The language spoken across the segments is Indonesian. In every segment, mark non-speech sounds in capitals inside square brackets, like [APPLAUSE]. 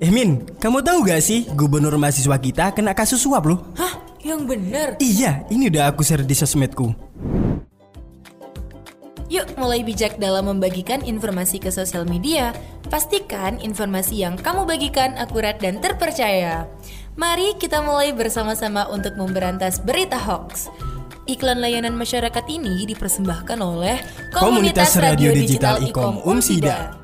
Eh Min, kamu tahu gak sih gubernur mahasiswa kita kena kasus suap loh? Hah? Yang bener? Iya, ini udah aku share di sosmedku. Yuk mulai bijak dalam membagikan informasi ke sosial media. Pastikan informasi yang kamu bagikan akurat dan terpercaya. Mari kita mulai bersama-sama untuk memberantas berita hoax. Iklan layanan masyarakat ini dipersembahkan oleh Komunitas Radio Digital Ikom Umsida.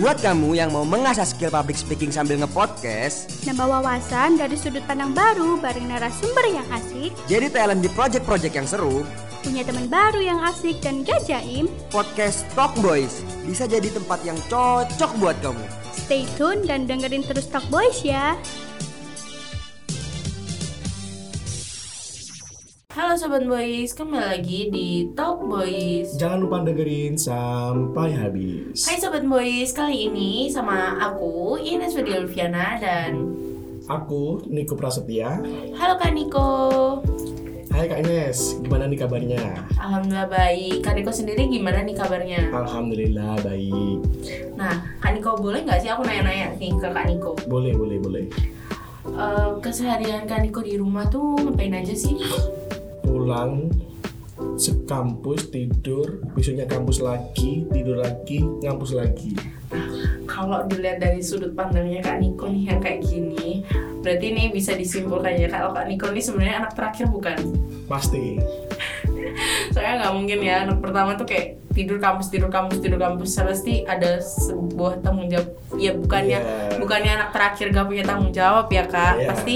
Buat kamu yang mau mengasah skill public speaking sambil ngepodcast, Nambah wawasan dari sudut pandang baru bareng narasumber yang asik, jadi talent di project-project yang seru, punya teman baru yang asik dan gak jaim, podcast Talk Boys bisa jadi tempat yang cocok buat kamu. stay tune dan dengerin terus Talk Boys ya. Halo Sobat Boys, kembali lagi di Talk Boys. Jangan lupa dengerin sampai habis. Hai Sobat Boys, kali ini sama aku Ines Widya Lufiana dan Aku Niko Prasetya. Halo Kak Niko. Hai Kak Ines, gimana nih kabarnya? Alhamdulillah baik. Kak Niko sendiri gimana nih kabarnya? Alhamdulillah baik. Nah, Kak Niko boleh nggak sih aku nanya-nanya nih ke Kak Niko? Boleh, boleh, boleh. Eh, keseharian Kak Niko di rumah tuh ngapain aja sih? Pulang sekampus tidur, besoknya kampus lagi, tidur lagi, ngampus lagi. Kalau dilihat dari sudut pandangnya Kak Niko nih yang kayak gini, berarti ini bisa disimpulkan ya kalau Kak Niko ini sebenarnya anak terakhir bukan? Pasti. [LAUGHS] Soalnya nggak mungkin ya anak pertama tuh kayak tidur kampus tidur kampus tidur kampus pasti ada sebuah tanggung jawab ya bukannya Iya. bukannya anak terakhir gak punya tanggung jawab ya kak Iya. pasti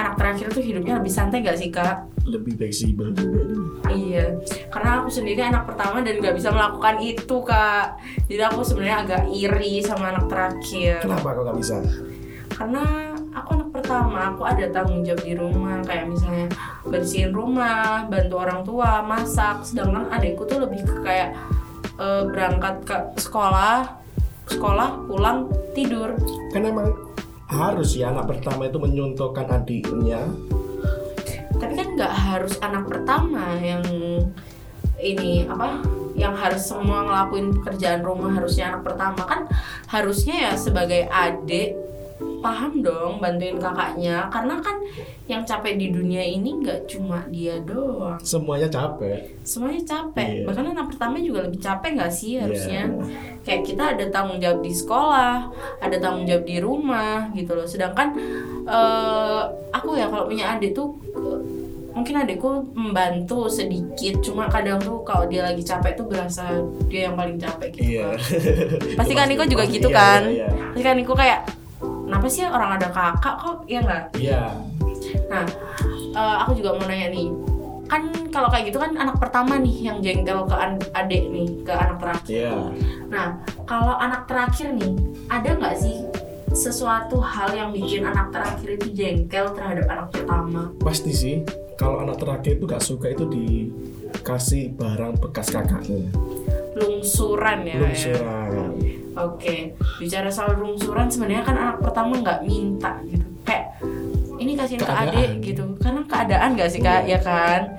anak terakhir tuh hidupnya lebih santai gak sih kak Lebih fleksibel juga nih. Iya, karena aku sendiri anak pertama dan nggak bisa melakukan itu kak. Jadi aku sebenarnya agak iri sama anak terakhir. Kenapa kok nggak bisa? Karena aku anak pertama, aku ada tanggung jawab di rumah, kayak misalnya bersihin rumah, bantu orang tua, masak. Sedangkan adikku tuh lebih ke kayak eh, berangkat ke sekolah, sekolah, pulang, tidur. Kan emang harus ya anak pertama itu menyontohkan adiknya. Kan nggak harus anak pertama yang ini apa yang harus semua ngelakuin pekerjaan rumah harusnya anak pertama kan harusnya ya sebagai adik paham dong bantuin kakaknya karena kan yang capek di dunia ini nggak cuma dia doang Semuanya capek. semuanya capek Iya. bahkan anak pertama juga lebih capek nggak sih harusnya Iya. kayak kita ada tanggung jawab di sekolah ada tanggung jawab di rumah gitu loh sedangkan eh, aku ya kalau punya adik tuh mungkin adikku membantu sedikit cuma kadang tuh kalau dia lagi capek tuh berasa dia yang paling capek gitu Iya. kan [LAUGHS] pasti kan Niko juga Pasti, gitu iya, kan Iya. pasti kan Niko kayak kenapa sih orang ada kakak kok ya nggak Iya. Nah, eh, aku juga mau nanya nih, kan kalau kayak gitu kan anak pertama nih yang jengkel ke adik nih, ke anak terakhir. Iya. Nah, kalau anak terakhir nih, ada nggak sih sesuatu hal yang bikin anak terakhir itu jengkel terhadap anak pertama? Pasti sih. Kalau anak terakhir itu gak suka itu dikasih barang bekas kakaknya. Lungsuran ya. ya? Lungsuran. Oke, bicara soal lungsuran sebenarnya kan anak pertama nggak minta gitu, kayak ini kasihin ke adik gitu, karena keadaan nggak sih kak, ya kan?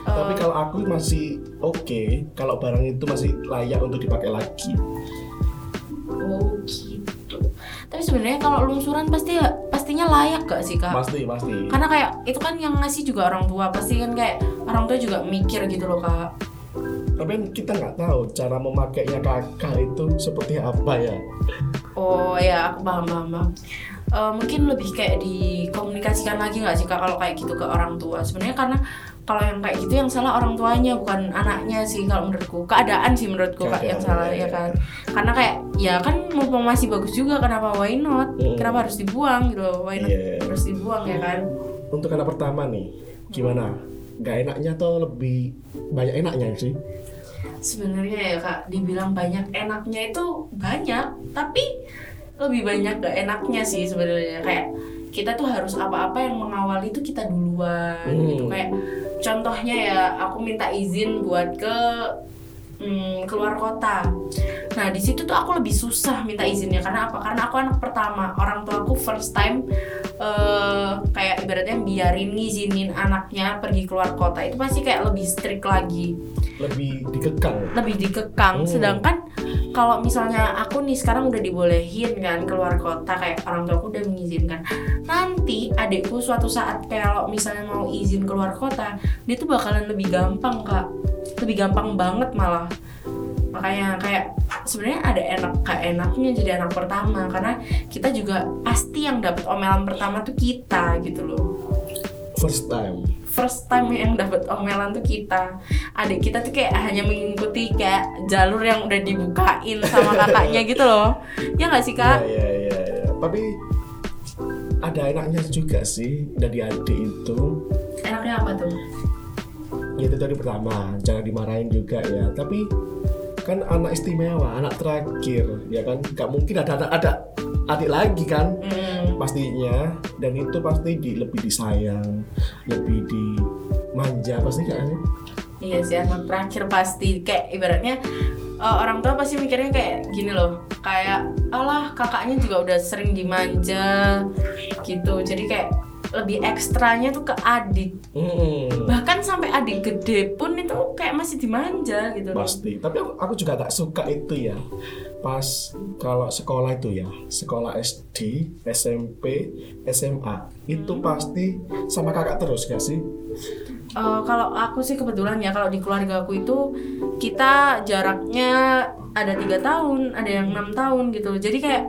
Tapi Eh, kalau aku masih oke, kalau barang itu masih layak untuk dipakai lagi. Oh gitu. Tapi sebenarnya kalau lungsuran pasti layak gak sih kak? Pasti, pasti. Karena kayak itu kan yang ngasih juga orang tua pasti kan kayak orang tua juga mikir gitu loh kak. Tapi kita nggak tahu cara memakainya kakak itu seperti apa ya. Oh ya aku paham paham. paham. Eh, mungkin lebih kayak dikomunikasikan lagi nggak sih kak kalau kayak gitu ke orang tua? Sebenarnya karena kalau yang kayak gitu yang salah orang tuanya bukan anaknya sih kalau menurutku. Keadaan sih menurutku kak yang salah ya. kan. Karena kayak ya kan mumpung masih bagus juga kenapa why not? Hmm. Kenapa harus dibuang gitu? Why not Iya. harus dibuang ya kan? Untuk anak pertama nih, gimana? Gak enaknya atau lebih banyak enaknya sih? Sebenarnya ya kak, dibilang banyak enaknya itu banyak, tapi lebih banyak gak enaknya sih sebenarnya kayak kita tuh harus apa-apa yang mengawali itu kita duluan Hmm. gitu kayak contohnya ya aku minta izin buat ke hmm, keluar kota. Nah di situ tuh aku lebih susah minta izinnya karena apa? Karena aku anak pertama, orang tua aku first time eh, kayak ibaratnya biarin ngizinin anaknya pergi keluar kota itu pasti kayak lebih strict lagi Lebih dikekang. lebih dikekang Hmm. sedangkan kalau misalnya aku nih sekarang udah dibolehin kan keluar kota kayak orang tua aku udah mengizinkan. Nanti adikku suatu saat kalau misalnya mau izin keluar kota dia tuh bakalan lebih gampang kak. Lebih gampang banget malah. Makanya kayak sebenarnya ada enak gak enaknya jadi anak pertama. Karena kita juga pasti yang dapat omelan pertama tuh kita gitu loh. First time first time yang dapat omelan tuh kita. Adik kita tuh kayak hanya mengikuti kayak jalur yang udah dibukain sama [LAUGHS] kakaknya gitu loh. Ya nggak sih kak? Ya ya ya, ya. tapi ada enaknya juga sih dari adik itu. Enaknya apa tuh? Ya itu tadi pertama jangan dimarahin juga ya. Tapi kan anak istimewa anak terakhir ya kan? Nggak mungkin ada anak ada adik lagi kan Pastinya dan itu pasti di, lebih disayang lebih dimanja pasti kayaknya iya sih anak terakhir pasti. Kayak ibaratnya eh, orang tua pasti mikirnya kayak gini loh. Kayak alah kakaknya juga udah sering dimanja gitu. Jadi kayak lebih ekstranya tuh ke adik Mm-mm. bahkan sampai adik gede pun itu kayak masih dimanja gitu loh. pasti tapi aku, aku juga gak suka itu ya pas kalau sekolah itu ya sekolah SD SMP SMA itu pasti sama kakak terus gak sih Eh, kalau aku sih kebetulan ya kalau di keluarga aku itu kita jaraknya ada tiga tahun, ada yang enam tahun gitu. Jadi kayak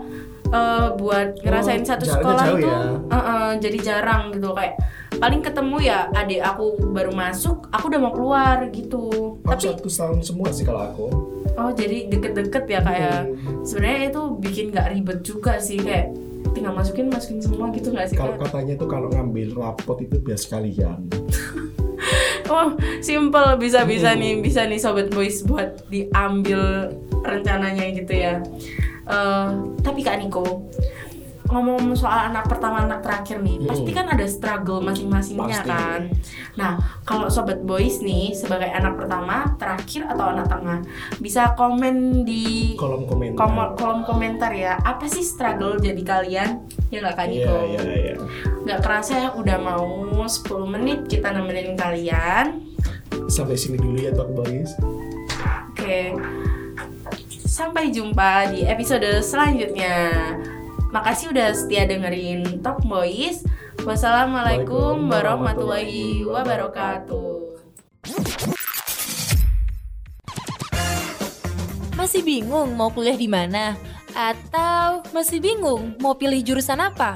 eh, buat ngerasain Oh, satu sekolah itu ya? eh, eh, jadi jarang gitu kayak paling ketemu ya adik aku baru masuk, aku udah mau keluar gitu. aku Tapi satu tahun semua sih kalau aku oh jadi deket-deket ya kayak Hmm. sebenarnya itu bikin nggak ribet juga sih kayak tinggal masukin masukin semua gitu nggak sih kalau katanya tuh kalau ngambil rapot itu biar sekalian [LAUGHS] Oh, simple bisa-bisa nih, bisa nih sobat boys buat diambil rencananya gitu ya. Eh, tapi Kak Niko, ngomong soal anak pertama anak terakhir nih, Hmm. pasti kan ada struggle masing-masingnya kan. Nah, kalau sobat boys nih sebagai anak pertama, terakhir atau anak tengah, bisa komen di kolom komentar kolom, kolom komentar ya. Apa sih struggle jadi kalian? Ya nggak Kak Niko? iya iya nggak kerasa ya udah mau 10 menit kita nemenin kalian sampai sini dulu ya Talk Boys oke sampai jumpa di episode selanjutnya makasih udah setia dengerin Talk Boys wassalamualaikum warahmatullahi wabarakatuh Masih bingung mau kuliah di mana? Atau masih bingung mau pilih jurusan apa?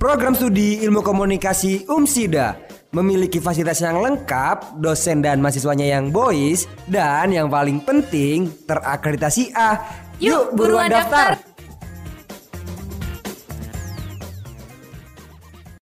Program studi ilmu komunikasi UMSIDA memiliki fasilitas yang lengkap, dosen dan mahasiswanya yang boys, dan yang paling penting terakreditasi A. Yuk, buruan daftar.